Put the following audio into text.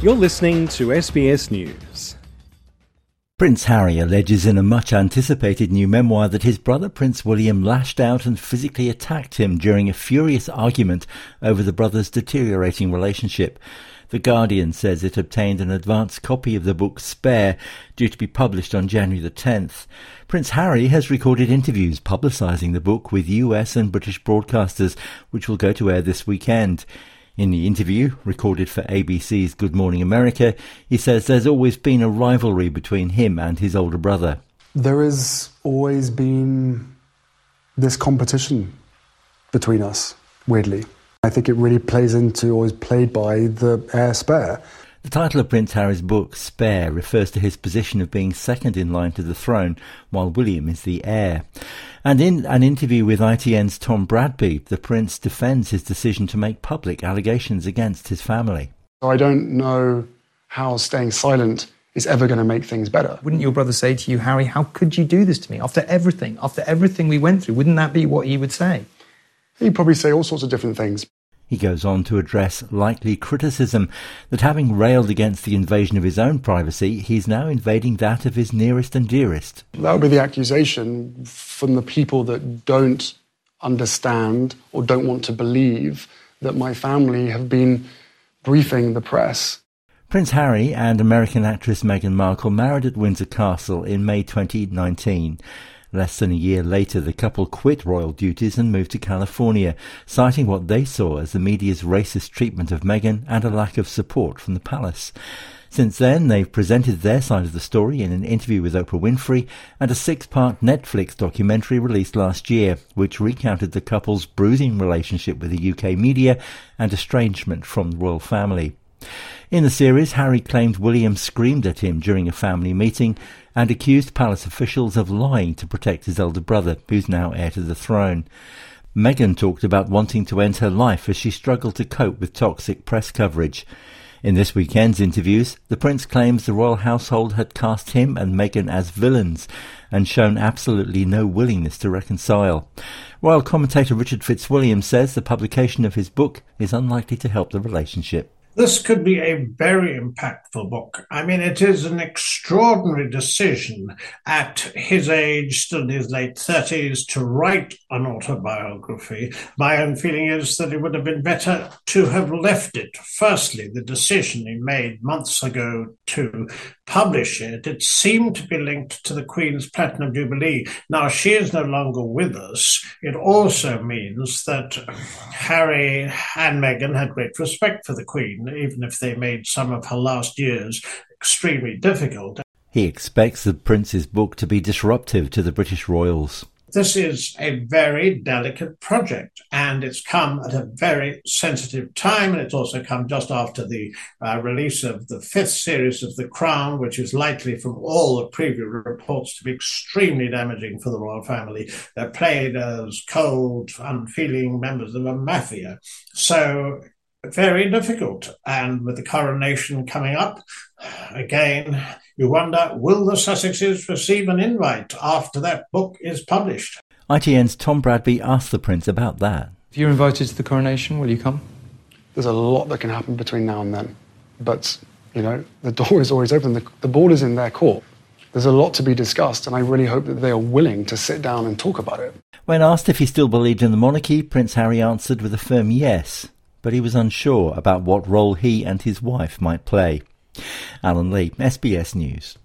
You're listening to SBS News. Prince Harry alleges in a much anticipated new memoir that his brother Prince William lashed out and physically attacked him during a furious argument over the brothers' deteriorating relationship. The Guardian says it obtained an advance copy of the book Spare, due to be published on January the 10th. Prince Harry has recorded interviews publicising the book with US and British broadcasters, which will go to air this weekend. In the interview, recorded for ABC's Good Morning America, he says there's always been a rivalry between him and his older brother. There has always been this competition between us, weirdly. I think it really plays into, is played by, the heir spare. The title of Prince Harry's book, Spare, refers to his position of being second in line to the throne, while William is the heir. And in an interview with ITN's Tom Bradby, the Prince defends his decision to make public allegations against his family. I don't know how staying silent is ever going to make things better. Wouldn't your brother say to you, Harry, how could you do this to me? After everything, after everything we went through, wouldn't that be what he would say? He'd probably say all sorts of different things. He goes on to address likely criticism that having railed against the invasion of his own privacy, he's now invading that of his nearest and dearest. That would be the accusation from the people that don't understand or don't want to believe that my family have been briefing the press. Prince Harry and American actress Meghan Markle married at Windsor Castle in May 2019. Less than a year later, the couple quit royal duties and moved to California, citing what they saw as the media's racist treatment of Meghan and a lack of support from the palace. Since then, they've presented their side of the story in an interview with Oprah Winfrey and a six-part Netflix documentary released last year, which recounted the couple's bruising relationship with the UK media and estrangement from the royal family. In the series, Harry claimed William screamed at him during a family meeting and accused palace officials of lying to protect his elder brother, who's now heir to the throne. Meghan talked about wanting to end her life as she struggled to cope with toxic press coverage. In this weekend's interviews, the prince claims the royal household had cast him and Meghan as villains and shown absolutely no willingness to reconcile. Royal commentator Richard Fitzwilliam says the publication of his book is unlikely to help the relationship. This could be a very impactful book. I mean, it is an extraordinary decision at his age, still in his late 30s, to write an autobiography. My own feeling is that it would have been better to have left it. Firstly, the decision he made months ago to publish it, it seemed to be linked to the Queen's Platinum Jubilee. Now, she is no longer with us. It also means that Harry and Meghan had great respect for the Queen, even if they made some of her last years extremely difficult. He expects the Prince's book to be disruptive to the British royals. This is a very delicate project, and it's come at a very sensitive time, and it's also come just after the uh, release of the fifth series of The Crown, which is likely, from all the previous reports, to be extremely damaging for the royal family. They're played as cold, unfeeling members of a mafia. So very difficult. And with the coronation coming up, again, you wonder will the Sussexes receive an invite after that book is published? ITN's Tom Bradby asked the Prince about that. If you're invited to the coronation, will you come? There's a lot that can happen between now and then. But, you know, the door is always open. The, the ball is in their court. There's a lot to be discussed, and I really hope that they are willing to sit down and talk about it. When asked if he still believed in the monarchy, Prince Harry answered with a firm yes but he was unsure about what role he and his wife might play. Alan Lee, SBS News.